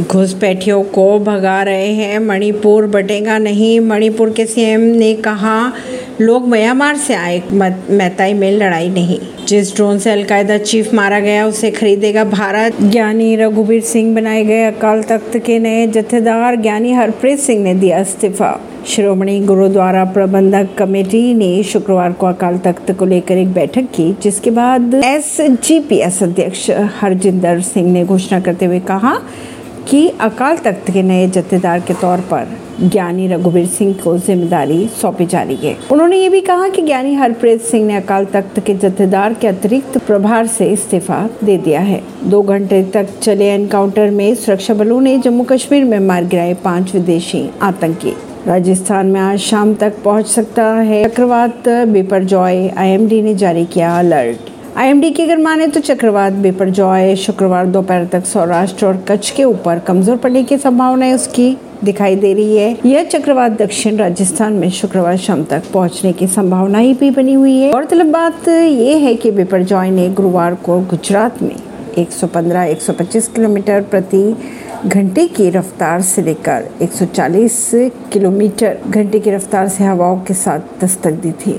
घुसपैठियों को भगा रहे हैं। मणिपुर बटेगा नहीं। मणिपुर के सीएम ने कहा, लोग म्यांमार से आए मैताई में लड़ाई नहीं। जिस ड्रोन से अलकायदा चीफ मारा गया, उसे खरीदेगा भारत। ज्ञानी रघुवीर सिंह बनाए गए अकाल तख्त के नए जत्थेदार ज्ञानी हरप्रीत सिंह ने दिया इस्तीफा। श्रोमणी गुरुद्वारा प्रबंधक कमेटी ने शुक्रवार को अकाल तख्त को लेकर एक बैठक की, जिसके बाद एसजीपीएस अध्यक्ष हरजिंदर सिंह ने घोषणा करते हुए कहा कि अकाल तख्त के नए जत्थेदार के तौर पर ज्ञानी रघुवीर सिंह को ज़िम्मेदारी सौंपी जा रही है। उन्होंने ये भी कहा कि ज्ञानी हरप्रीत सिंह ने अकाल तख्त के जत्थेदार के अतिरिक्त प्रभार से इस्तीफा दे दिया है। दो घंटे तक चले एनकाउंटर में सुरक्षा बलों ने जम्मू कश्मीर में मार गिराए पाँच विदेशी आतंकी। राजस्थान में आज शाम तक पहुँच सकता है चक्रवात, बिपरजॉय, आईएमडी ने जारी किया अलर्ट। आईएमडी की अगर माने तो चक्रवात बेपर बेपरजॉय शुक्रवार दोपहर तक सौराष्ट्र और कच्छ के ऊपर कमज़ोर पड़ने की संभावना है उसकी दिखाई दे रही है। यह चक्रवात दक्षिण राजस्थान में शुक्रवार शाम तक पहुँचने की संभावना ही भी बनी हुई है। गौरतलब बात यह है कि बिपरजॉय ने गुरुवार को गुजरात में 115-125 किलोमीटर प्रति घंटे की रफ्तार से लेकर 140 किलोमीटर घंटे की रफ्तार से हवाओं के साथ दस्तक दी थी।